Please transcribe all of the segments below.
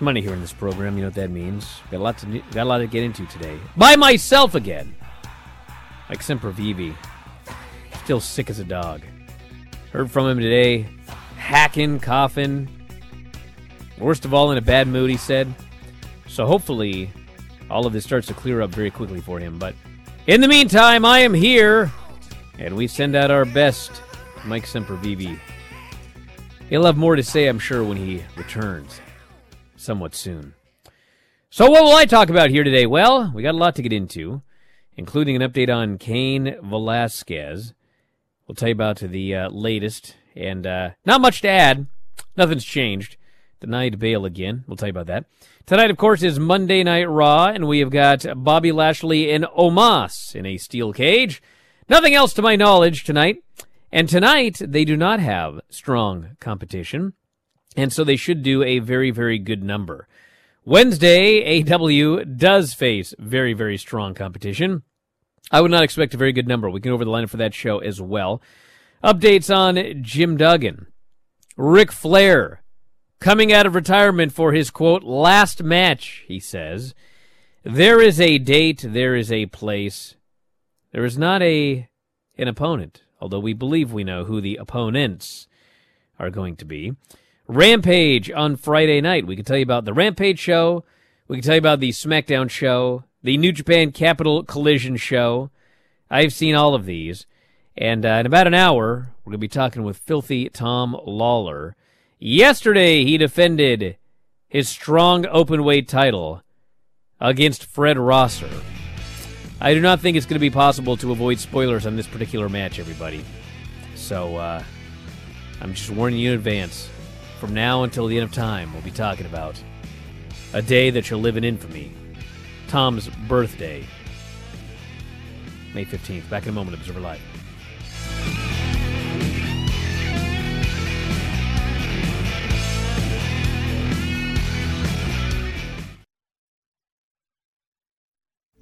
money here in this program. You know what that means. Got a lot to got a lot to get into today. By myself again, Mike Sempervive. Still sick as a dog. Heard from him today, hacking, coughing. Worst of all, in a bad mood. He said. So hopefully, all of this starts to clear up very quickly for him. But in the meantime, I am here, and we send out our best, Mike Semper Sempervive. He'll have more to say, I'm sure, when he returns somewhat soon. So, what will I talk about here today? Well, we got a lot to get into, including an update on Cain Velasquez. We'll tell you about the uh, latest, and uh, not much to add. Nothing's changed. Denied bail again. We'll tell you about that. Tonight, of course, is Monday Night Raw, and we have got Bobby Lashley and Omos in a steel cage. Nothing else to my knowledge tonight. And tonight, they do not have strong competition. And so they should do a very, very good number. Wednesday, AEW does face very, very strong competition. I would not expect a very good number. We can over the line for that show as well. Updates on Jim Duggan. Ric Flair coming out of retirement for his quote, last match, he says. There is a date, there is a place. There is not a an opponent, although we believe we know who the opponents are going to be. Rampage on Friday night. We can tell you about the Rampage show. We can tell you about the SmackDown show, the New Japan Capital Collision show. I've seen all of these. And uh, in about an hour, we're going to be talking with Filthy Tom Lawler. Yesterday, he defended his strong open weight title against Fred Rosser. I do not think it's going to be possible to avoid spoilers on this particular match, everybody. So, uh, I'm just warning you in advance. From now until the end of time, we'll be talking about a day that shall live in infamy. Tom's birthday. May 15th. Back in a moment, Observer Live.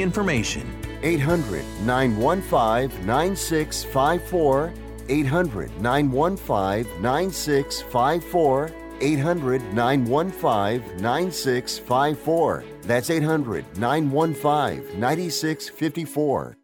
information. 800 915 9654. 800 915 9654. 800 915 9654. That's 800 915 9654.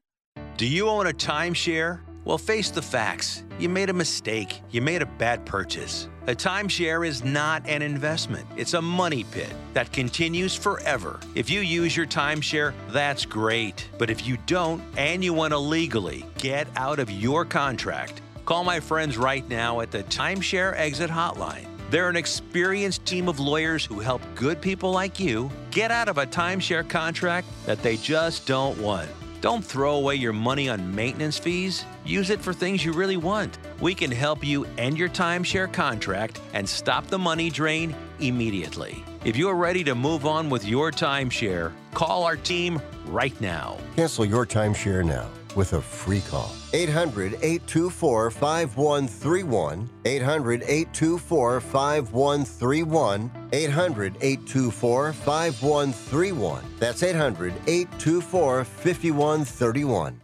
Do you own a timeshare? Well, face the facts. You made a mistake. You made a bad purchase. A timeshare is not an investment, it's a money pit that continues forever. If you use your timeshare, that's great. But if you don't and you want to legally get out of your contract, call my friends right now at the Timeshare Exit Hotline. They're an experienced team of lawyers who help good people like you get out of a timeshare contract that they just don't want. Don't throw away your money on maintenance fees. Use it for things you really want. We can help you end your timeshare contract and stop the money drain immediately. If you're ready to move on with your timeshare, call our team right now. Cancel your timeshare now with a free call. 800 824 5131. 800 824 5131. 800 824 5131. That's 800 824 5131.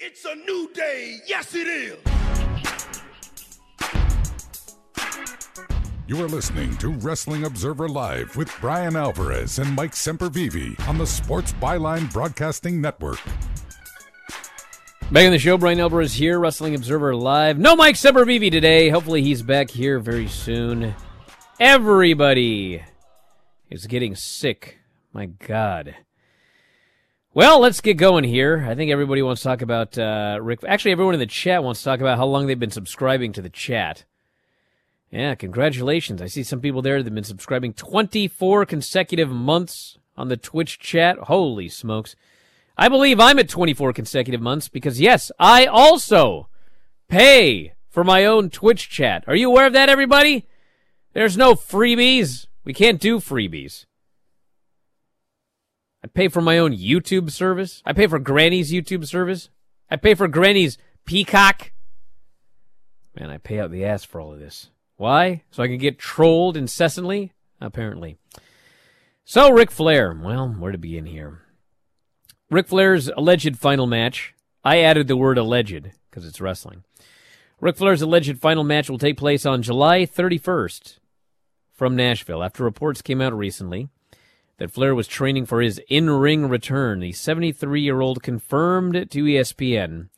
It's a new day. Yes, it is. You are listening to Wrestling Observer Live with Bryan Alvarez and Mike Sempervive on the Sports Byline Broadcasting Network. Back in the show, Bryan Alvarez here, Wrestling Observer Live. No Mike Sempervive today. Hopefully he's back here very soon. Everybody is getting sick. My God. Well, let's get going here. I think everybody wants to talk about uh, Ric. Actually, everyone in the chat wants to talk about how long they've been subscribing to the chat. Yeah, congratulations. I see some people there that have been subscribing 24 consecutive months on the Twitch chat. Holy smokes. I believe I'm at 24 consecutive months because, yes, I also pay for my own Twitch chat. Are you aware of that, everybody? There's no freebies. We can't do freebies. I pay for my own YouTube service. I pay for Granny's YouTube service. I pay for Granny's Peacock. Man, I pay out the ass for all of this. Why? So I can get trolled incessantly? Apparently. So, Ric Flair. Well, where to begin here? Ric Flair's alleged final match. I added the word alleged because it's wrestling. Ric Flair's alleged final match will take place on July 31st from Nashville after reports came out recently that Flair was training for his in ring return. The 73 year old confirmed to ESPN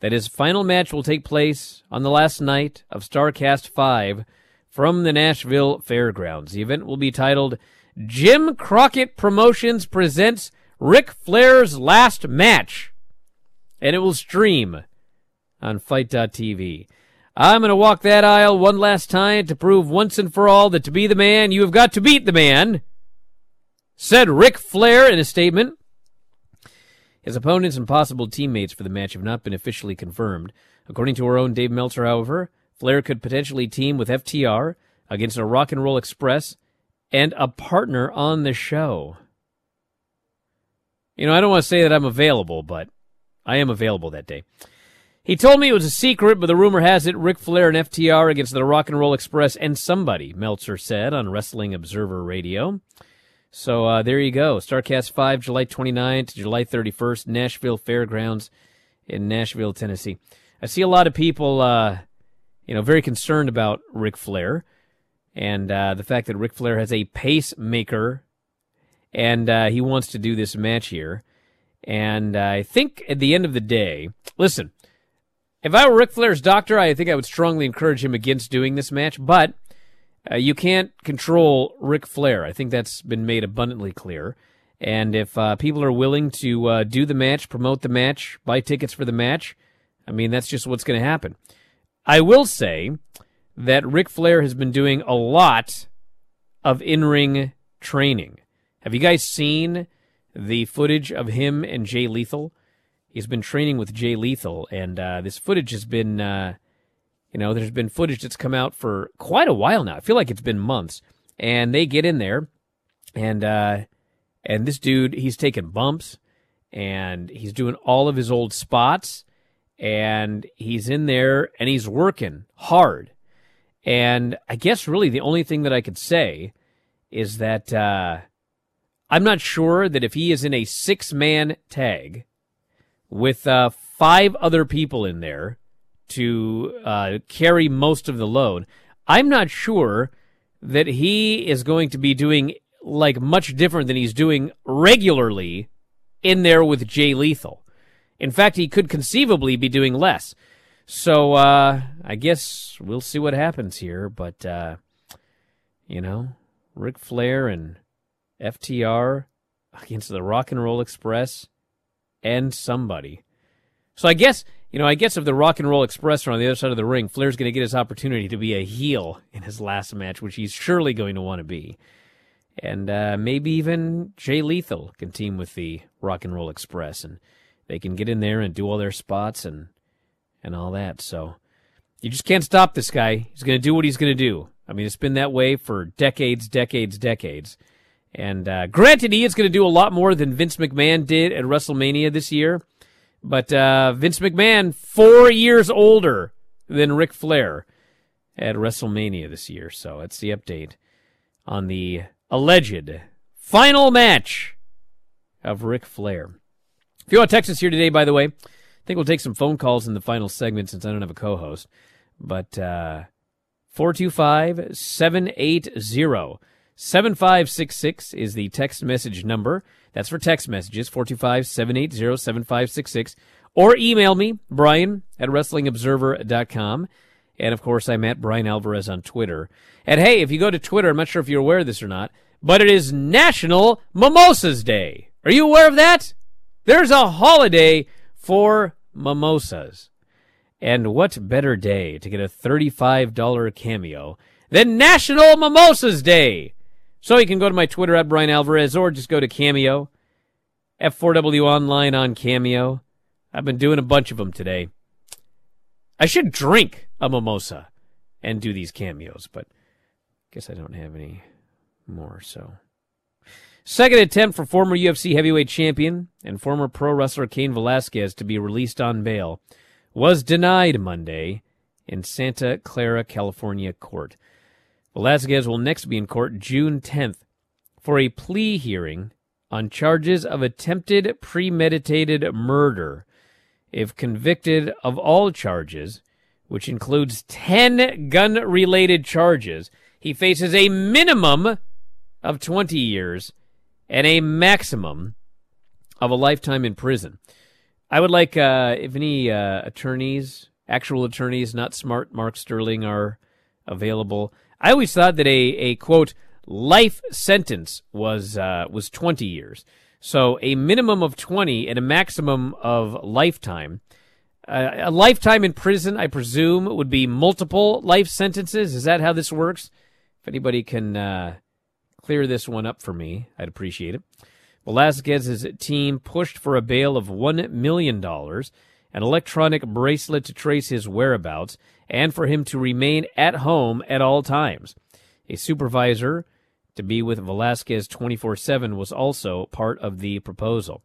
that his final match will take place on the last night of Starrcast 5 from the Nashville Fairgrounds. The event will be titled Jim Crockett Promotions Presents Ric Flair's Last Match, and it will stream on FITE.tv. I'm going to walk that aisle one last time to prove once and for all that to be the man, you have got to beat the man, said Ric Flair in a statement. His opponents and possible teammates for the match have not been officially confirmed. According to our own Dave Meltzer, however, Flair could potentially team with FTR against a Rock and Roll Express and a partner on the show. You know, I don't want to say that I'm available, but I am available that day. He told me it was a secret, but the rumor has it Ric Flair and FTR against the Rock and Roll Express and somebody, Meltzer said on Wrestling Observer Radio. So uh, there you go. Starrcast 5, July 29th to July 31st, Nashville Fairgrounds in Nashville, Tennessee. I see a lot of people, uh, you know, very concerned about Ric Flair and uh, the fact that Ric Flair has a pacemaker and uh, he wants to do this match here. And I think at the end of the day, listen, if I were Ric Flair's doctor, I think I would strongly encourage him against doing this match, but uh, you can't control Ric Flair. I think that's been made abundantly clear. And if uh, people are willing to uh, do the match, promote the match, buy tickets for the match, I mean, that's just what's going to happen. I will say that Ric Flair has been doing a lot of in ring training. Have you guys seen the footage of him and Jay Lethal? He's been training with Jay Lethal, and uh, this footage has been, uh, you know, there's been footage that's come out for quite a while now. I feel like it's been months. And they get in there, and uh, and this dude, he's taking bumps, and he's doing all of his old spots, and he's in there and he's working hard. And I guess really the only thing that I could say is that uh, I'm not sure that if he is in a six man tag with uh, five other people in there to uh, carry most of the load, I'm not sure that he is going to be doing like much different than he's doing regularly in there with Jay Lethal. In fact, he could conceivably be doing less. So uh, I guess we'll see what happens here. But uh, you know, Ric Flair and FTR against the Rock and Roll Express and somebody. So I guess you know, I guess if the Rock and Roll Express are on the other side of the ring, Flair's going to get his opportunity to be a heel in his last match, which he's surely going to want to be. And uh, maybe even Jay Lethal can team with the Rock and Roll Express, and they can get in there and do all their spots and and all that. So you just can't stop this guy. He's going to do what he's going to do. I mean, it's been that way for decades, decades, decades. And uh, granted, he is going to do a lot more than Vince McMahon did at WrestleMania this year. But uh, Vince McMahon, four years older than Ric Flair at WrestleMania this year. So that's the update on the alleged final match of Ric Flair. If you want to text us here today, by the way, I think we'll take some phone calls in the final segment since I don't have a co host. But uh, 425 780 7566 is the text message number. That's for text messages, 425 780 7566. Or email me, Bryan at WrestlingObserver.com. And of course, I'm at Bryan Alvarez on Twitter. And hey, if you go to Twitter, I'm not sure if you're aware of this or not, but it is National Mimosas Day. Are you aware of that? There's a holiday for mimosas. And what better day to get a $35 cameo than National Mimosas Day? So you can go to my Twitter at Bryan Alvarez or just go to Cameo. F4W Online on Cameo. I've been doing a bunch of them today. I should drink a mimosa and do these cameos, but I guess I don't have any more, so. Second attempt for former UFC heavyweight champion and former pro wrestler Cain Velasquez to be released on bail was denied Monday in Santa Clara, California court. Velasquez will next be in court June 10th for a plea hearing on charges of attempted premeditated murder. If convicted of all charges, which includes 10 gun related charges, he faces a minimum of 20 years and a maximum of a lifetime in prison. I would like, uh, if any uh, attorneys, actual attorneys, not smart Mark Sterling, are available, I always thought that a, a quote life sentence was uh, was 20 years. So a minimum of 20 and a maximum of lifetime. Uh, a lifetime in prison, I presume, would be multiple life sentences. Is that how this works? If anybody can uh, clear this one up for me, I'd appreciate it. Velasquez's team pushed for a bail of $1 million, an electronic bracelet to trace his whereabouts, and for him to remain at home at all times. A supervisor to be with Velasquez 24 7 was also part of the proposal.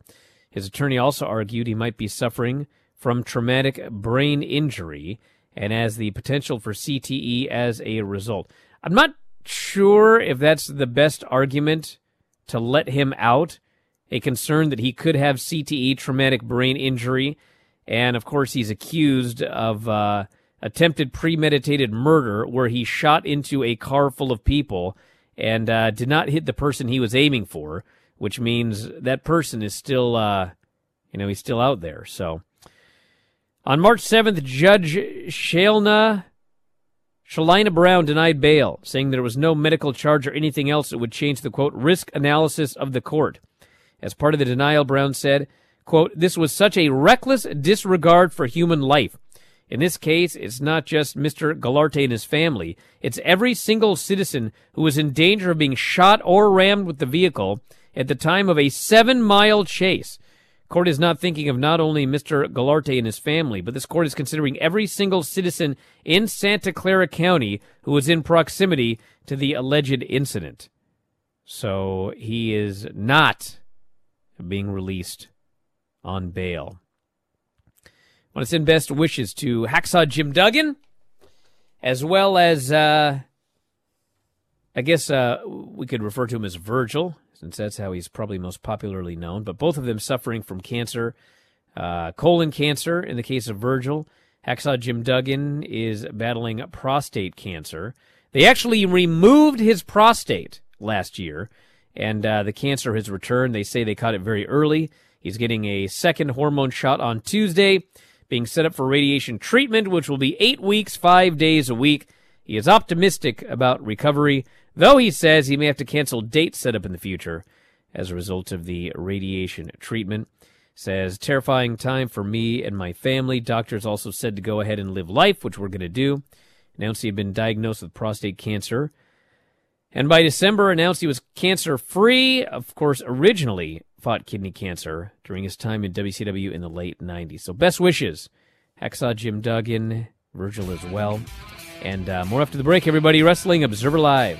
His attorney also argued he might be suffering from traumatic brain injury and has the potential for CTE as a result. I'm not sure if that's the best argument to let him out. A concern that he could have CTE, traumatic brain injury, and of course he's accused of uh, attempted premeditated murder where he shot into a car full of people and uh, did not hit the person he was aiming for, which means that person is still, uh, you know, he's still out there. So on March 7th, Judge Shalina, Shalina Brown denied bail, saying there was no medical charge or anything else that would change the quote risk analysis of the court. As part of the denial, Brown said, Quote, this was such a reckless disregard for human life. In this case, it's not just Mr. Goularte and his family. It's every single citizen who was in danger of being shot or rammed with the vehicle at the time of a seven mile chase. Court is not thinking of not only Mr. Goularte and his family, but this court is considering every single citizen in Santa Clara County who was in proximity to the alleged incident. So he is not being released on bail. Want to send best wishes to Hacksaw Jim Duggan, as well as, uh, I guess uh, we could refer to him as Virgil, since that's how he's probably most popularly known. But both of them suffering from cancer, uh, colon cancer in the case of Virgil. Hacksaw Jim Duggan is battling prostate cancer. They actually removed his prostate last year, and uh, the cancer has returned. They say they caught it very early. He's getting a second hormone shot on Tuesday, being set up for radiation treatment, which will be eight weeks, five days a week. He is optimistic about recovery, though he says he may have to cancel dates set up in the future as a result of the radiation treatment. Says, terrifying time for me and my family. Doctors also said to go ahead and live life, which we're going to do. Announced he had been diagnosed with prostate cancer. And by December, announced he was cancer free. Of course, originally fought kidney cancer during his time in WCW in the late 90s. So, best wishes. Hacksaw Jim Duggan, Virgil as well. And uh, more after the break, everybody. Wrestling Observer Live.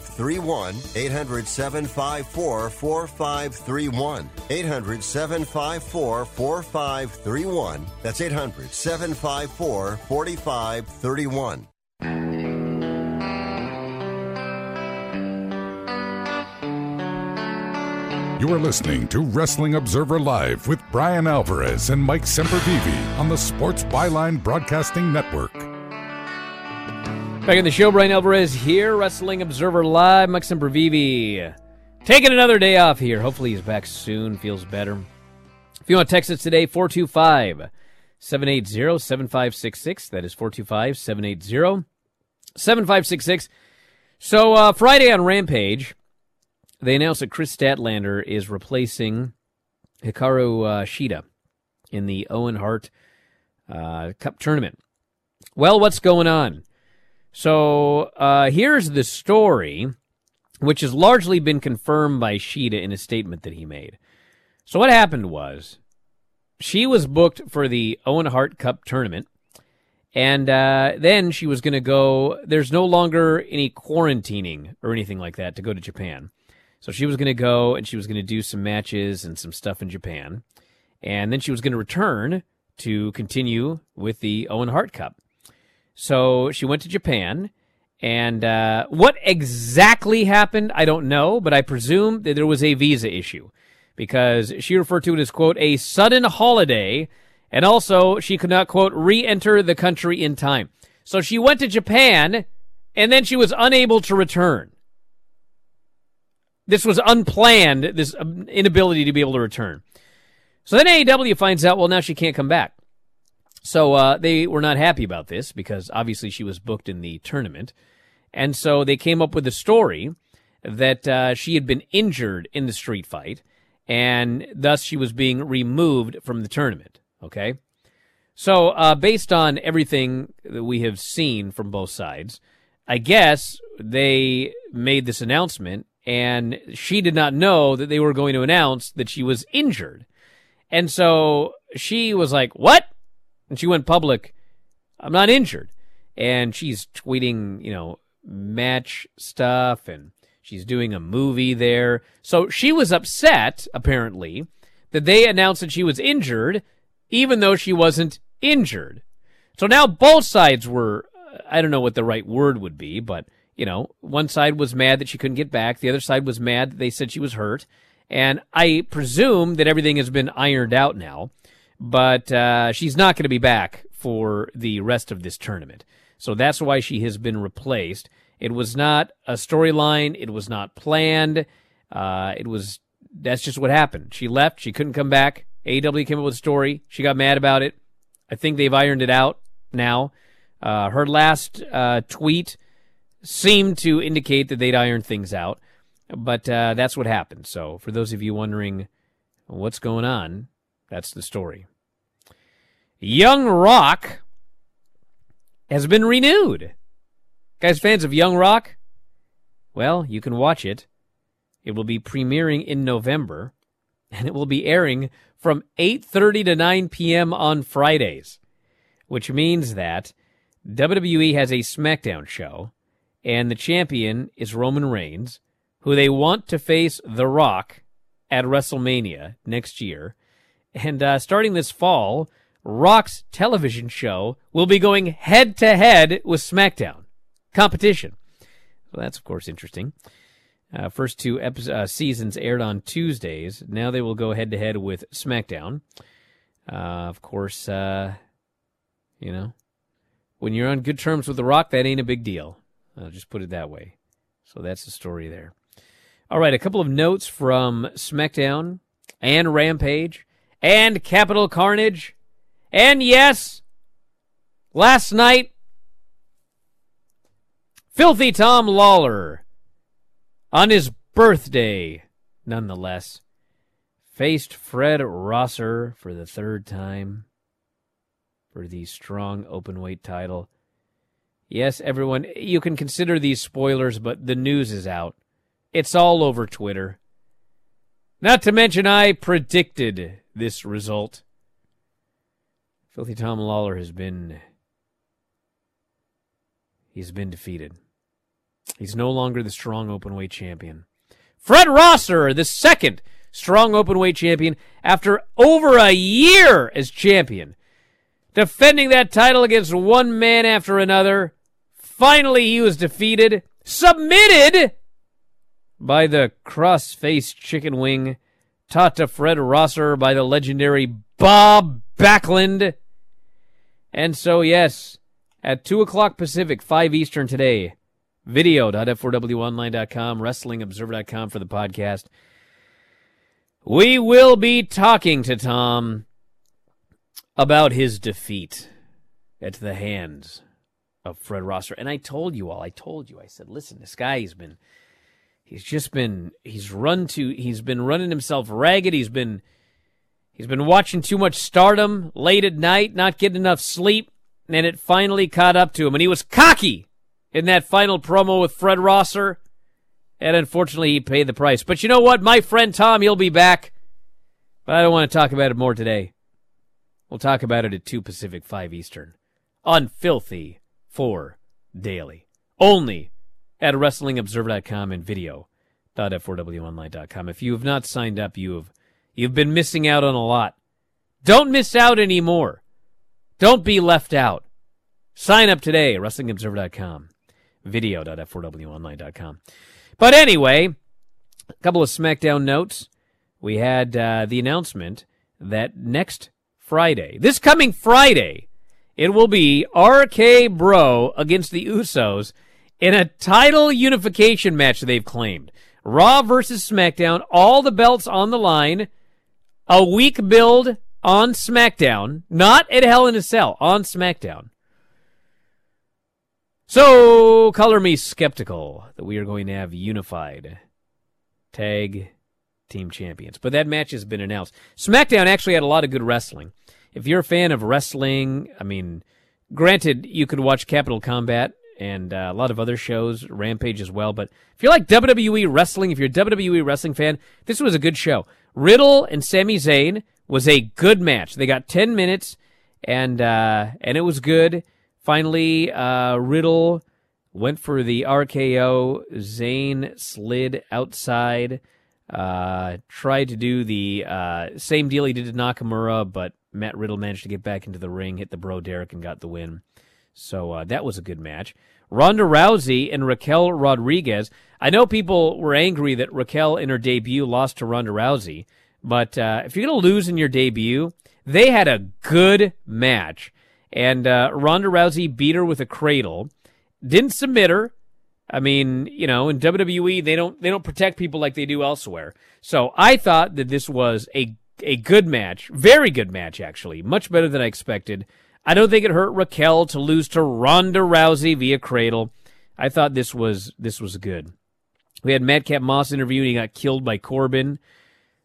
4531. 800 754 4531. 800 754 4531. That's 800 754 4531. You are listening to Wrestling Observer Live with Bryan Alvarez and Mike Sempervive on the Sports Byline Broadcasting Network. Back in the show, Bryan Alvarez here, Wrestling Observer Live. Mike Sempervive taking another day off here. Hopefully he's back soon, feels better. If you want to text us today, 425 780 7566. That is 425 780 7566. So, uh, Friday on Rampage, they announced that Kris Statlander is replacing Hikaru uh, Shida in the Owen Hart uh, Cup tournament. Well, what's going on? So uh, here's the story, which has largely been confirmed by Shida in a statement that he made. So what happened was she was booked for the Owen Hart Cup tournament. And uh, then she was going to go. There's no longer any quarantining or anything like that to go to Japan. So she was going to go and she was going to do some matches and some stuff in Japan. And then she was going to return to continue with the Owen Hart Cup. So she went to Japan. And uh, what exactly happened, I don't know, but I presume that there was a visa issue because she referred to it as, quote, a sudden holiday. And also, she could not, quote, re enter the country in time. So she went to Japan and then she was unable to return this was unplanned, this inability to be able to return. So then AEW finds out, well, now she can't come back. So uh, they were not happy about this because obviously she was booked in the tournament. And so they came up with a story that uh, she had been injured in the street fight and thus she was being removed from the tournament. Okay? So, uh, based on everything that we have seen from both sides, I guess they made this announcement and she did not know that they were going to announce that she was injured. And so she was like, What? And she went public, I'm not injured. And she's tweeting, you know, match stuff and she's doing a movie there. So she was upset, apparently, that they announced that she was injured, even though she wasn't injured. So now both sides were, uh, I don't know what the right word would be, but you know, one side was mad that she couldn't get back. The other side was mad that they said she was hurt. And I presume that everything has been ironed out now, but uh, she's not going to be back for the rest of this tournament. So that's why she has been replaced. It was not a storyline. It was not planned. Uh, it was that's just what happened. She left. She couldn't come back. AEW came up with a story. She got mad about it. I think they've ironed it out now. Uh, her last uh, tweet seemed to indicate that they'd iron things out. But uh, that's what happened. So, for those of you wondering what's going on, that's the story. Young Rock has been renewed. Guys, fans of Young Rock? Well, you can watch it. It will be premiering in November, and it will be airing from 8:30 to 9 p.m. on Fridays, which means that WWE has a SmackDown show and the champion is Roman Reigns, who they want to face The Rock at WrestleMania next year. And uh, starting this fall, Rock's television show will be going head to head with SmackDown competition. So that's, of course, interesting. Uh, first two episodes, uh, seasons aired on Tuesdays. Now they will go head to head with SmackDown. Uh, of course, uh, you know, when you're on good terms with The Rock, that ain't a big deal. I'll just put it that way. So that's the story there. All right, a couple of notes from SmackDown and Rampage and Capital Carnage. And yes, last night, Filthy Tom Lawler, on his birthday, nonetheless, faced Fred Rosser for the third time for the strong openweight title. Yes, everyone, you can consider these spoilers, but the news is out. It's all over Twitter. Not to mention, I predicted this result. Filthy Tom Lawler has been. He's been defeated. He's no longer the strong openweight champion. Fred Rosser, the second strong openweight champion after over a year as champion. Defending that title against one man after another. Finally, he was defeated, submitted by the cross-faced chicken wing, taught to Fred Rosser by the legendary Bob Backlund. And so, yes, at 2 o'clock Pacific, 5 Eastern today, video.f4wonline.com, wrestlingobserver.com for the podcast. We will be talking to Tom about his defeat at the hands of Fred Rosser. And I told you all, I told you, I said, listen, this guy, he's been, he's just been, he's run to, he's been running himself ragged. He's been, he's been watching too much stardom late at night, not getting enough sleep. And it finally caught up to him. And he was cocky in that final promo with Fred Rosser. And unfortunately, he paid the price. But you know what? My friend Tom, he'll be back. But I don't want to talk about it more today. We'll talk about it at 2 Pacific, 5 Eastern. On Filthy 4 Daily. Only at WrestlingObserver.com and video.f4wonline.com. If you have not signed up, you have you've been missing out on a lot. Don't miss out anymore. Don't be left out. Sign up today at WrestlingObserver.com. Video.f4wonline.com. But anyway, a couple of SmackDown notes. We had uh, the announcement that next Friday, this coming Friday, it will be RK Bro against the Usos in a title unification match they've claimed. Raw versus SmackDown, all the belts on the line, a week build on SmackDown, not at Hell in a Cell, on SmackDown. So, color me skeptical that we are going to have unified tag team champions. But that match has been announced. SmackDown actually had a lot of good wrestling. If you're a fan of wrestling, I mean, granted, you could watch Capital Combat and uh, a lot of other shows, Rampage as well. But if you like WWE wrestling, if you're a WWE wrestling fan, this was a good show. Riddle and Sami Zayn was a good match. They got 10 minutes and uh, and it was good. Finally, uh, Riddle went for the RKO. Zayn slid outside. Uh, tried to do the uh, same deal he did to Nakamura, but Matt Riddle managed to get back into the ring, hit the bro Derek, and got the win. So uh, that was a good match. Ronda Rousey and Raquel Rodriguez. I know people were angry that Raquel in her debut lost to Ronda Rousey, but uh, if you're going to lose in your debut, they had a good match. And uh, Ronda Rousey beat her with a cradle, didn't submit her. I mean, you know, in WWE they don't they don't protect people like they do elsewhere. So I thought that this was a a good match, very good match actually, much better than I expected. I don't think it hurt Raquel to lose to Ronda Rousey via cradle. I thought this was this was good. We had Madcap Moss interviewing. He got killed by Corbin.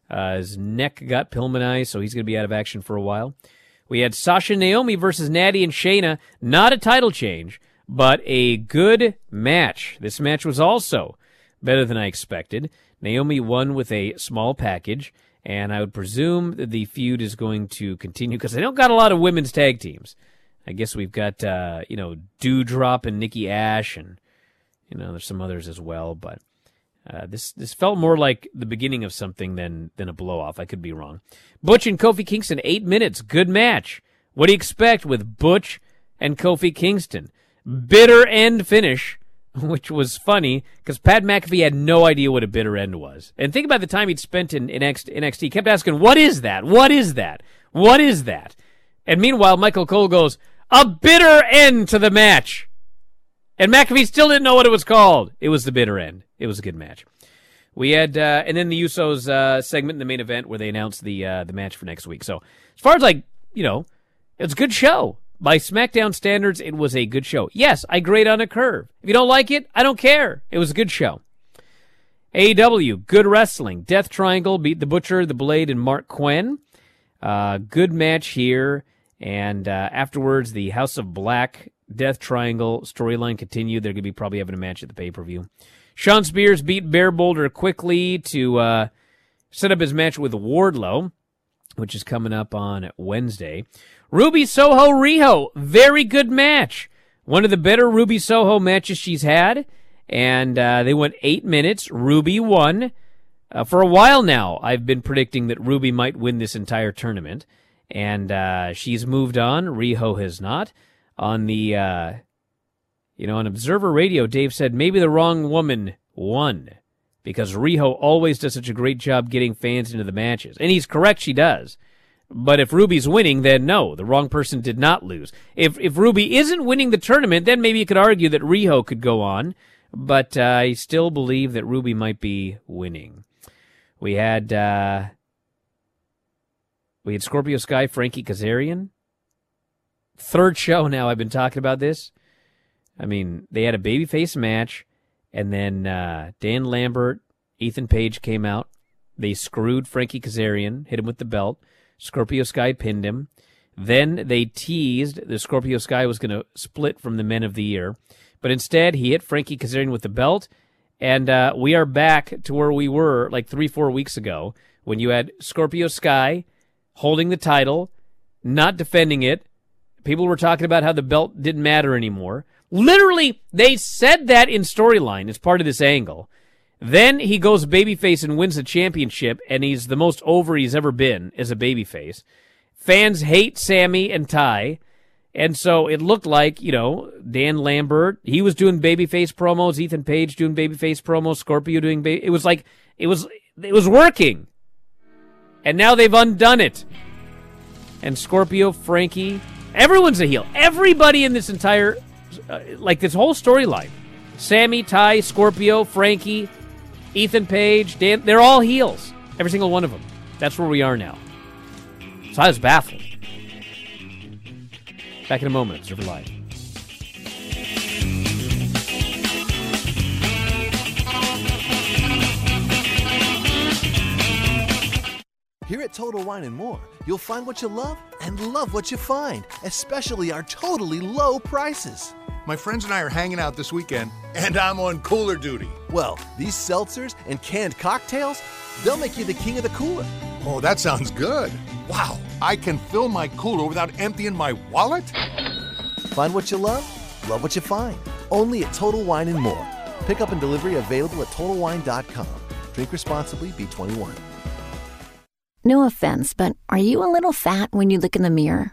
Uh, his neck got Pillmanized, so he's going to be out of action for a while. We had Sasha Naomi versus Natty and Shayna. Not a title change, but a good match. This match was also better than I expected. Naomi won with a small package, and I would presume that the feud is going to continue because they don't got a lot of women's tag teams. I guess we've got uh, you know Doudrop and Nikki Ash, and you know there's some others as well, but. Uh, this this felt more like the beginning of something than than a blow off. I could be wrong. Butch and Kofi Kingston, eight minutes, good match. What do you expect with Butch and Kofi Kingston? Bitter end finish, which was funny because Pat McAfee had no idea what a bitter end was. And think about the time he'd spent in, in NXT. He kept asking, "What is that? What is that? What is that?" And meanwhile, Michael Cole goes, "A bitter end to the match." And McAfee still didn't know what it was called. It was the bitter end. It was a good match. We had, uh, and then the Usos uh, segment in the main event where they announced the uh, the match for next week. So as far as like you know, it's a good show by SmackDown standards. It was a good show. Yes, I grade on a curve. If you don't like it, I don't care. It was a good show. AEW, good wrestling. Death Triangle beat the Butcher, the Blade, and Marq Quen. Uh, good match here. And uh, afterwards, the House of Black Death Triangle storyline continued. They're going to be probably having a match at the pay per view. Shawn Spears beat Bear Boulder quickly to uh, set up his match with Wardlow, which is coming up on Wednesday. Ruby Soho Riho, very good match. One of the better Ruby Soho matches she's had. and uh, they went eight minutes. Ruby won. Uh, for a while now, I've been predicting that Ruby might win this entire tournament, and uh, she's moved on. Riho has not. On the, uh, you know, on Observer Radio, Dave said maybe the wrong woman won because Riho always does such a great job getting fans into the matches, and he's correct. She does. But if Ruby's winning, then no, the wrong person did not lose. If if Ruby isn't winning the tournament, then maybe you could argue that Riho could go on. But uh, I still believe that Ruby might be winning. We had uh, we had Scorpio Sky, Frankie Kazarian. Third show now. I've been talking about this. I mean, they had a babyface match, and then uh, Dan Lambert, Ethan Page came out. They screwed Frankie Kazarian, hit him with the belt. Scorpio Sky pinned him. Then they teased the Scorpio Sky was going to split from the Men of the Year, but instead he hit Frankie Kazarian with the belt and uh, we are back to where we were like three, four weeks ago when you had Scorpio Sky holding the title, not defending it. People were talking about how the belt didn't matter anymore. Literally, they said that in storyline as part of this angle. Then he goes babyface and wins the championship, and he's the most over he's ever been as a babyface. Fans hate Sammy and Ty. And so it looked like, you know, Dan Lambert, he was doing babyface promos, Ethan Page doing babyface promos, Scorpio doing baby. It was like, it was, it was working. And now they've undone it. And Scorpio, Frankie, everyone's a heel. Everybody in this entire, uh, like this whole storyline. Sammy, Ty, Scorpio, Frankie, Ethan Page, Dan, they're all heels. Every single one of them. That's where we are now. So I was baffled. Back in a moment. Observer Live. Here at Total Wine and More, you'll find what you love and love what you find, especially our totally low prices. My friends and I are hanging out this weekend, and I'm on cooler duty. Well, these seltzers and canned cocktails, they'll make you the king of the cooler. Oh, that sounds good. Wow, I can fill my cooler without emptying my wallet? Find what you love, love what you find. Only at Total Wine and More. Pickup and delivery available at TotalWine.com. Drink responsibly, B21. No offense, but are you a little fat when you look in the mirror?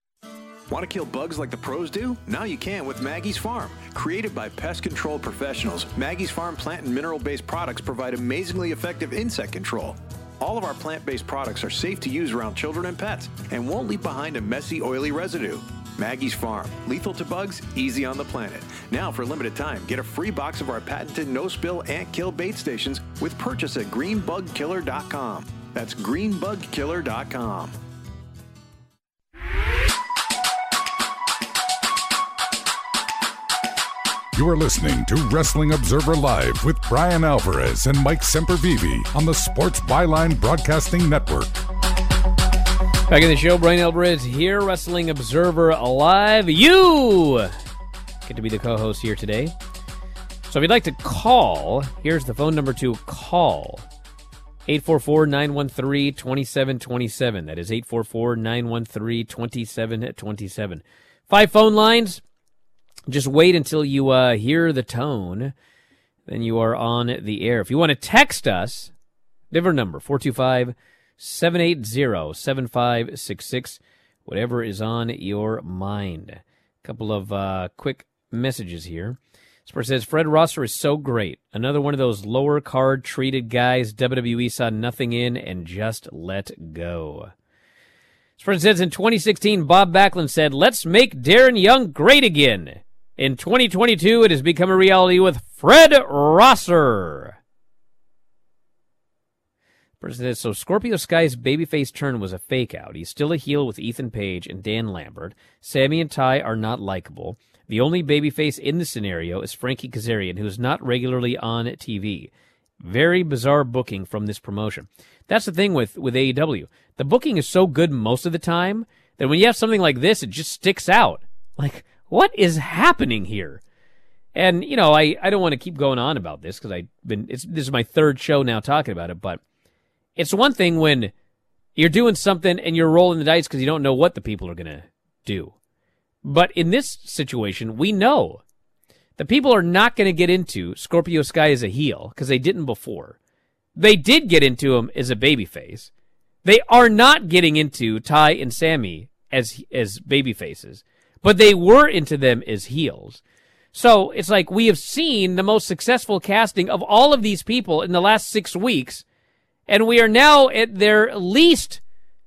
Want to kill bugs like the pros do? Now you can with Maggie's Farm. Created by pest control professionals, Maggie's Farm plant and mineral based products provide amazingly effective insect control. All of our plant based products are safe to use around children and pets and won't leave behind a messy, oily residue. Maggie's Farm. Lethal to bugs, easy on the planet. Now, for a limited time, get a free box of our patented no spill ant kill bait stations with purchase at greenbugkiller.com. That's greenbugkiller.com. You are listening to Wrestling Observer Live with Bryan Alvarez and Mike Sempervive on the Sports Byline Broadcasting Network. Back in the show, Bryan Alvarez here, Wrestling Observer Live. You get to be the co host here today. So if you'd like to call, here's the phone number to call 844 913 2727. That is 844 913 2727. Five phone lines. Just wait until you uh, hear the tone. Then you are on the air. If you want to text us, different number 425 780 7566. Whatever is on your mind. A couple of uh, quick messages here. Spurs says Fred Rosser is so great. Another one of those lower card treated guys WWE saw nothing in and just let go. Spurs says in 2016, Bob Backlund said, Let's make Darren Young great again. In 2022, it has become a reality with Fred Rosser. So Scorpio Sky's babyface turn was a fake out. He's still a heel with Ethan Page and Dan Lambert. Sammy and Ty are not likable. The only babyface in the scenario is Frankie Kazarian, who is not regularly on TV. Very bizarre booking from this promotion. That's the thing with, with AEW. The booking is so good most of the time that when you have something like this, it just sticks out. Like, what is happening here? And, you know, I, I don't want to keep going on about this because I've been, it's, this is my third show now talking about it, but it's one thing when you're doing something and you're rolling the dice because you don't know what the people are to do. But in this situation, we know the people are not to get into Scorpio Sky as a heel because they didn't before. They did get into him as a babyface. They are not getting into Ty and Sammy as as babyfaces, but they were into them as heels. So it's like we have seen the most successful casting of all of these people in the last six weeks and we are now at their least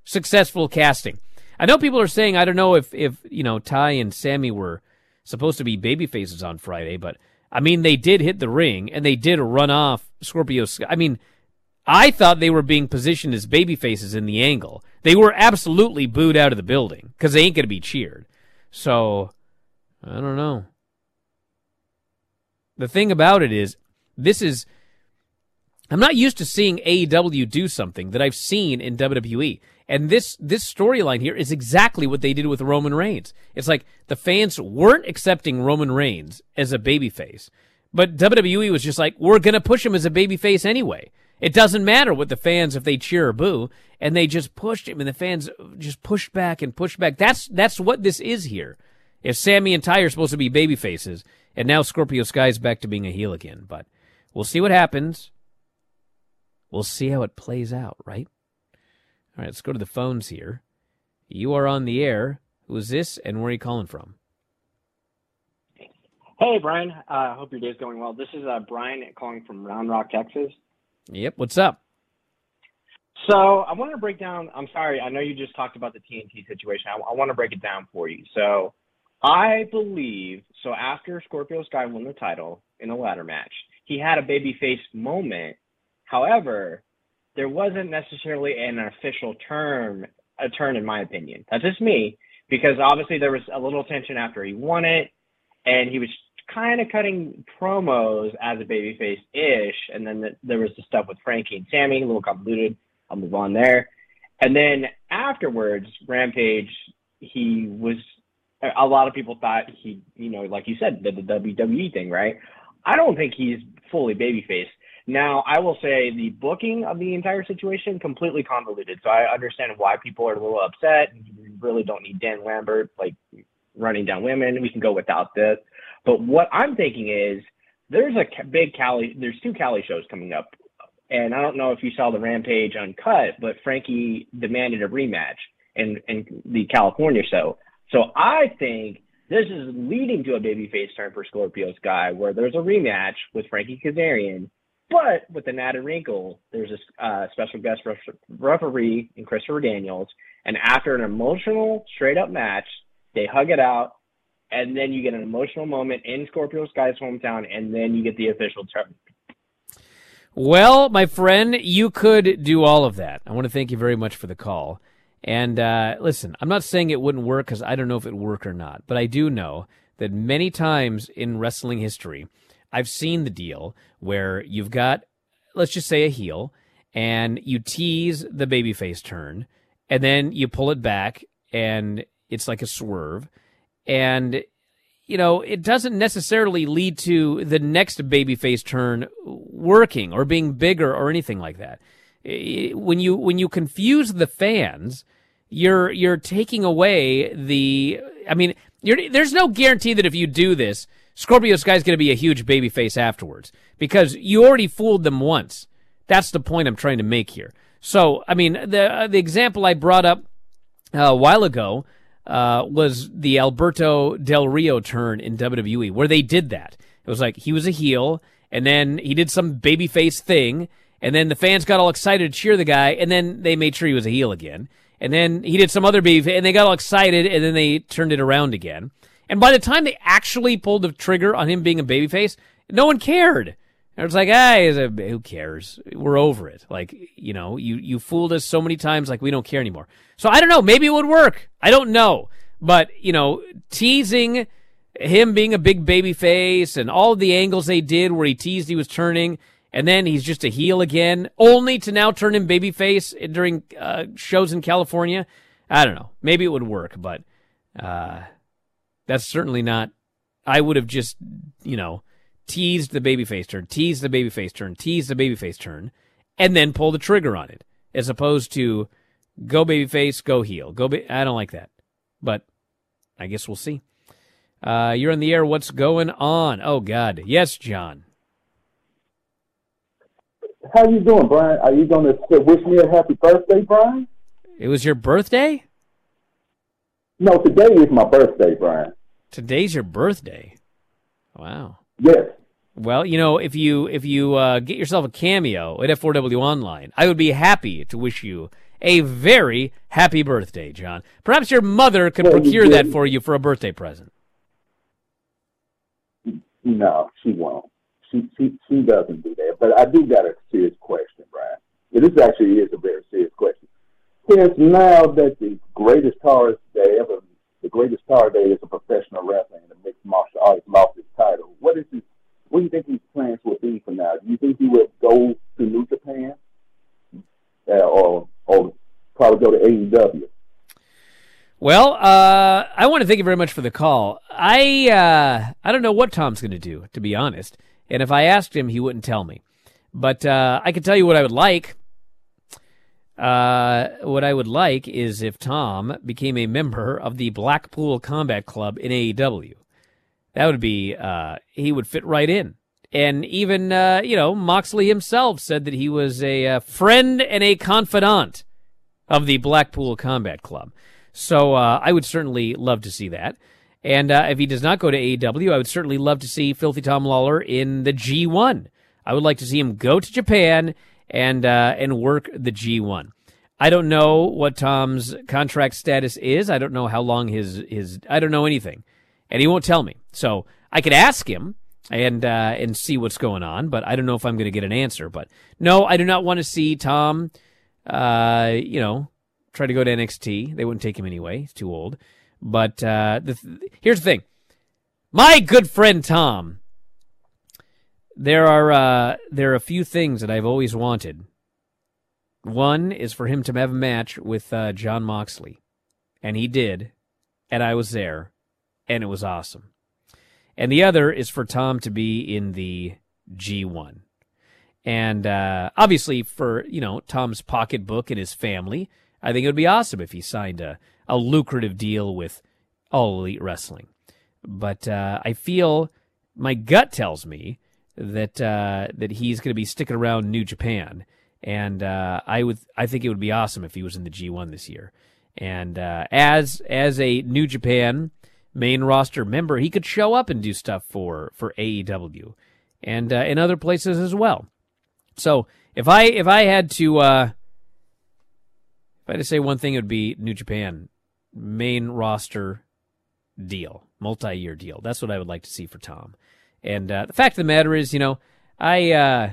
successful casting. I know people are saying I don't know if if you know Ty and Sammy were supposed to be baby faces on Friday, but I mean they did hit the ring and they did run off Scorpio. I mean, I thought they were being positioned as baby faces in the angle. They were absolutely booed out of the building because they ain't going to be cheered. So I don't know. The thing about it is, this is I'm not used to seeing AEW do something that I've seen in WWE. And this this storyline here is exactly what they did with Roman Reigns. It's like the fans weren't accepting Roman Reigns as a babyface, but WWE was just like, we're gonna push him as a babyface anyway. It doesn't matter what the fans if they cheer or boo, and they just pushed him, and the fans just pushed back and pushed back. That's that's what this is here. If Sammy and Ty are supposed to be baby faces, and now Scorpio Sky's back to being a heel again, but we'll see what happens. We'll see how it plays out, right? All right, let's go to the phones here. You are on the air. Who is this, and where are you calling from? Hey, Bryan. I uh, hope your day's going well. This is uh, Brian calling from Round Rock, Texas. Yep. What's up? So I want to break down. I'm sorry. I know you just talked about the TNT situation. I, I want to break it down for you. So I believe so. After Scorpio Sky won the title in a ladder match, he had a babyface moment However, there wasn't necessarily an official term, a turn in my opinion. That's just me, because obviously there was a little tension after he won it, and he was kind of cutting promos as a babyface ish, and then the, there was the stuff with Frankie and Sammy, a little convoluted. I'll move on there. And then afterwards, Rampage, he was. A lot of people thought he, you know, like you said, did the WWE thing, right? I don't think he's fully babyface. Now, I will say the booking of the entire situation completely convoluted. So I understand why people are a little upset. We really don't need Dan Lambert like running down women. We can go without this. But what I'm thinking is there's a big Cali. There's two Cali shows coming up, and I don't know if you saw the Rampage uncut, but Frankie demanded a rematch in in the California show. So I think this is leading to a babyface turn for Scorpio Sky, where there's a rematch with Frankie Kazarian but with an added wrinkle, there's a uh, special guest referee in Christopher Daniels. And after an emotional, straight up match, They hug it out, and then you get an emotional moment in Scorpio Sky's hometown, and then you get the official turn. Well, my friend, you could do all of that. I want to thank you very much for the call. And uh, listen, I'm not saying it wouldn't work because I don't know if it would work or not, but I do know that many times in wrestling history, I've seen the deal where you've got, let's just say, a heel, and you tease the babyface turn, and then you pull it back, and it's like a swerve, and you know it doesn't necessarily lead to the next babyface turn working or being bigger or anything like that. When you when you confuse the fans, you're you're taking away the. I mean, there's no guarantee that if you do this, Scorpio Sky's going to be a huge babyface afterwards because you already fooled them once. That's the point I'm trying to make here. So, I mean, the uh, the example I brought up uh, a while ago uh, was the Alberto Del Rio turn in WWE, where they did that. It was like he was a heel, and then he did some babyface thing, and then the fans got all excited to cheer the guy, and then they made sure he was a heel again. And then he did some other beef, and they got all excited, and then they turned it around again. And by the time they actually pulled the trigger on him being a babyface, no one cared. And it's like, ah, who cares? We're over it. Like, you know, you, you fooled us so many times, like we don't care anymore. So I don't know. Maybe it would work. I don't know. But, you know, teasing him being a big baby face and all the angles they did where he teased he was turning and then he's just a heel again, only to now turn him babyface during uh, shows in California. I don't know. Maybe it would work, but uh, that's certainly not. I would have just, you know, teased the babyface turn, teased the babyface turn, teased the babyface turn, and then pull the trigger on it, as opposed to go babyface, go heel. Go. Ba- I don't like that, but I guess we'll see. Uh, you're on the air. What's going on? Oh God, yes, John. How you doing, Bryan? Are you going to wish me a happy birthday, Bryan? It was your birthday? No, today is my birthday, Bryan. Today's your birthday. Wow. Yes. Well, you know, if you if you uh, get yourself a cameo at F4W Online, I would be happy to wish you a very happy birthday, John. Perhaps your mother could well, procure that for you for a birthday present. No, she won't. She she she doesn't do that. But I do got a serious question, Bryan. this actually is a very serious question. Since now that the greatest stars that ever the greatest star day is a professional wrestler and a mixed martial arts title. What is his? What do you think his plans will be for now? Do you think he will go to New Japan, uh, or or probably go to AEW? Well, uh, I want to thank you very much for the call. I uh, I don't know what Tom's going to do, to be honest. And if I asked him, he wouldn't tell me. But uh, I can tell you what I would like. Uh, what I would like is if Tom became a member of the Blackpool Combat Club in AEW. That would be, uh, he would fit right in. And even, uh, you know, Moxley himself said that he was a, uh, friend and a confidant of the Blackpool Combat Club. So uh, I would certainly love to see that. And uh, if he does not go to AEW, I would certainly love to see Filthy Tom Lawler in the G1. I would like to see him go to Japan and and work the G1. I don't know what Tom's contract status is. I don't know how long his his I don't know anything, and he won't tell me. So I could ask him and uh, and see what's going on, but I don't know if I'm going to get an answer. But no, I do not want to see Tom. Uh, you know, try to go to NXT. They wouldn't take him anyway. He's too old. But uh, the th- here's the thing, my good friend Tom there are uh, there are a few things that I've always wanted. One is for him to have a match with uh, Jon Moxley, and he did, and I was there, and it was awesome. And the other is for Tom to be in the G1. And uh, obviously, for you know Tom's pocketbook and his family, I think it would be awesome if he signed a, a lucrative deal with All Elite Wrestling. But uh, I feel my gut tells me that uh, that he's going to be sticking around New Japan, and uh, I would I think it would be awesome if he was in the G1 this year. And uh, as as a New Japan main roster member, he could show up and do stuff for for AEW and uh, in other places as well. So if I if I had to uh, if I had to say one thing, it would be New Japan main roster deal, multi year deal. That's what I would like to see for Tom. And uh, the fact of the matter is, you know, I uh,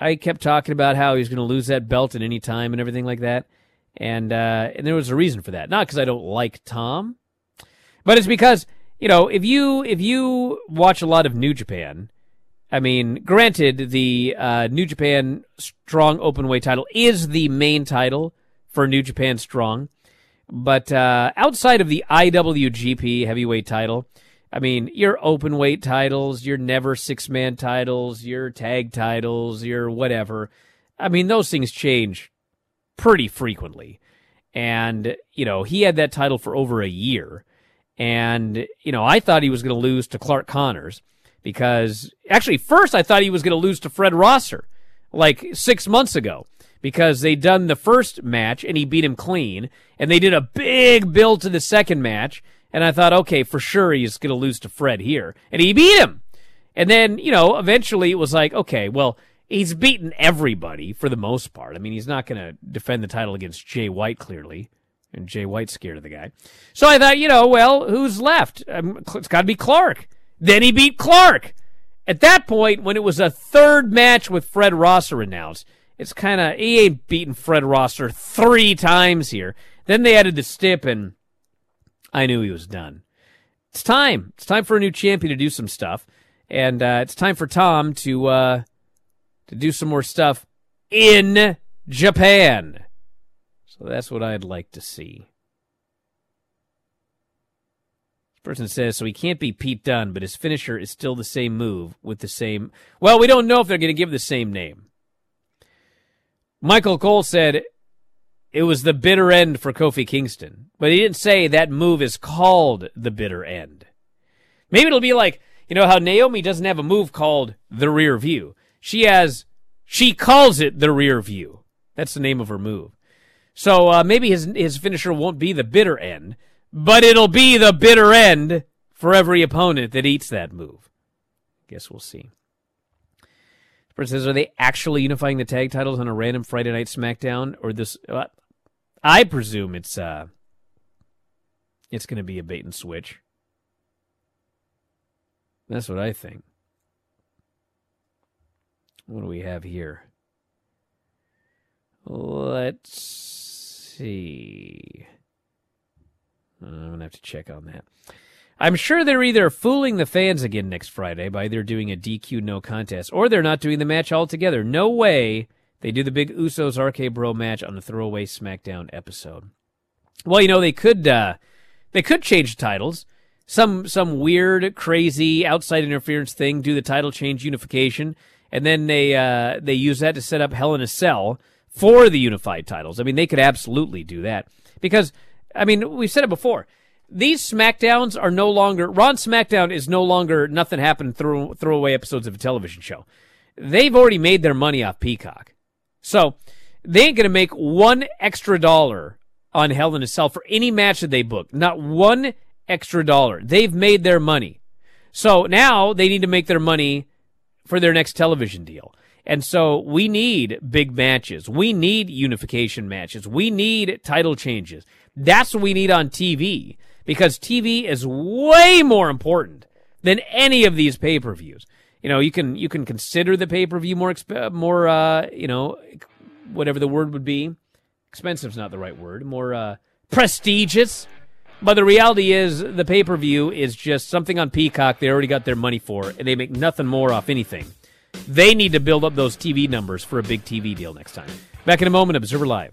I kept talking about how he was going to lose that belt at any time and everything like that, and uh, and there was a reason for that. Not because I don't like Tom, but it's because you know if you if you watch a lot of New Japan, I mean, granted the uh, New Japan Strong Openweight title is the main title for New Japan Strong, but uh, outside of the IWGP Heavyweight title I mean, your open weight titles, your never six man titles, your tag titles, your whatever. I mean, those things change pretty frequently. And, you know, he had that title for over a year. And, you know, I thought he was going to lose to Clark Connors because actually, first I thought he was going to lose to Fred Rosser like six months ago because they done the first match and he beat him clean. And they did a big build to the second match and I thought, okay, for sure he's going to lose to Fred here. And he beat him. And then, you know, eventually it was like, okay, well, he's beaten everybody for the most part. I mean, he's not going to defend the title against Jay White, clearly. And Jay White's scared of the guy. So I thought, you know, well, who's left? Um, it's got to be Clark. Then he beat Clark. At that point, when it was a third match with Fred Rosser announced, it's kind of, he ain't beaten Fred Rosser three times here. Then they added the stip and I knew he was done. It's time. It's time for a new champion to do some stuff, and uh, it's time for Tom to uh, to do some more stuff in Japan. So that's what I'd like to see. This person says so he can't be Pete Dunne, but his finisher is still the same move with the same. Well, we don't know if they're going to give the same name. Michael Cole said it was the bitter end for Kofi Kingston. But he didn't say that move is called the bitter end. Maybe it'll be like, you know how Naomi doesn't have a move called the rear view. She has, she calls it the rear view. That's the name of her move. So uh, maybe his his finisher won't be the bitter end, but it'll be the bitter end for every opponent that eats that move. Guess we'll see. Prince says, are they actually unifying the tag titles on a random Friday night SmackDown, or this? Uh, I presume it's uh it's going to be a bait and switch. That's what I think. What do we have here? Let's see. I'm going to have to check on that. I'm sure they're either fooling the fans again next Friday by either doing a DQ no contest or they're not doing the match altogether. No way they do the big Usos RK Bro match on the throwaway SmackDown episode. Well, you know they could uh, they could change titles. Some some weird, crazy outside interference thing. Do the title change unification, and then they uh, they use that to set up Hell in a Cell for the unified titles. I mean, they could absolutely do that because I mean we've said it before. These SmackDowns are no longer Raw SmackDown is no longer nothing happened throw throwaway episodes of a television show. They've already made their money off Peacock. So they ain't going to make one extra dollar on Hell in a Cell for any match that they book. Not one extra dollar. They've made their money. So now they need to make their money for their next television deal. And so we need big matches. We need unification matches. We need title changes. That's what we need on TV because TV is way more important than any of these pay-per-views you know, you can you can consider the pay per view more exp- more uh, you know, whatever the word would be. Expensive is not the right word. More uh, prestigious. But the reality is, the pay per view is just something on Peacock they already got their money for, and they make nothing more off anything. They need to build up those TV numbers for a big TV deal next time. Back in a moment, Observer Live.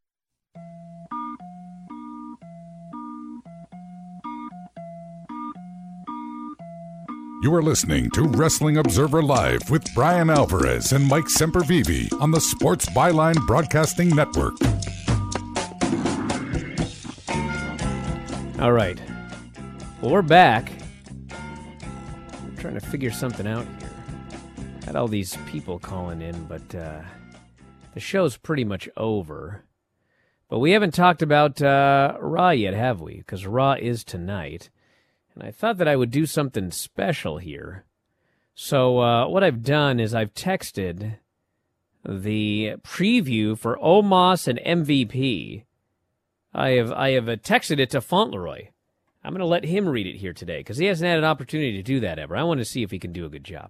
You are listening to Wrestling Observer Live with Bryan Alvarez and Mike Sempervive on the Sports Byline Broadcasting Network. All right. Well, we're back. I'm trying to figure something out here. Had all these people calling in, but uh, the show's pretty much over. But we haven't talked about uh, Raw yet, have we? Because Raw is tonight. And I thought that I would do something special here. So uh, what I've done is I've texted the preview for Omos and MVP. I have I have uh, texted it to Fauntleroy. I'm going to let him read it here today because he hasn't had an opportunity to do that ever. I want to see if he can do a good job.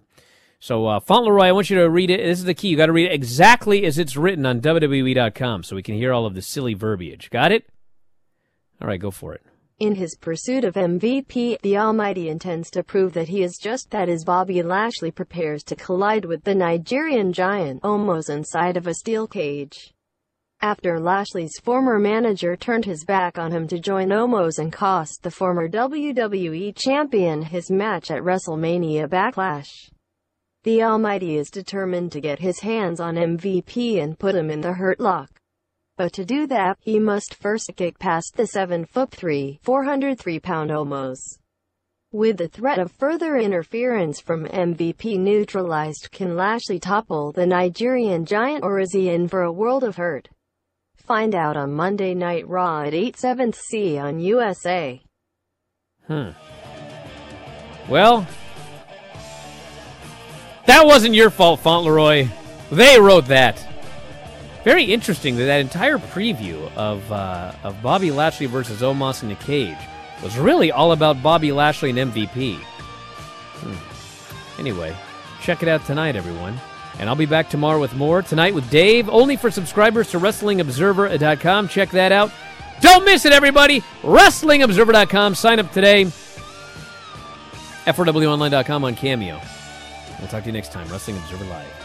So uh, Fauntleroy, I want you to read it. This is the key. You got to read it exactly as it's written on WWE.com so we can hear all of the silly verbiage. Got it? All right, go for it. In his pursuit of MVP, the Almighty intends to prove that he is just that as Bobby Lashley prepares to collide with the Nigerian giant Omos inside of a steel cage. After Lashley's former manager turned his back on him to join Omos and cost the former WWE champion his match at WrestleMania Backlash. The Almighty is determined to get his hands on MVP and put him in the Hurt Lock. But to do that, he must first kick past the 7-foot-3, 403-pound Omos. With the threat of further interference from MVP neutralized, can Lashley topple the Nigerian giant or is he in for a world of hurt? Find out on Monday Night Raw at 8 7th C on USA. Hmm. Well, that wasn't your fault, Fauntleroy. They wrote that. Very interesting that that entire preview of uh, of Bobby Lashley versus Omos in the cage was really all about Bobby Lashley and MVP. Hmm. Anyway, check it out tonight, everyone. And I'll be back tomorrow with more. Tonight with Dave, only for subscribers to WrestlingObserver.com. Check that out. Don't miss it, everybody. WrestlingObserver.com. Sign up today. F4WOnline.com on Cameo. We'll talk to you next time. Wrestling Observer Live.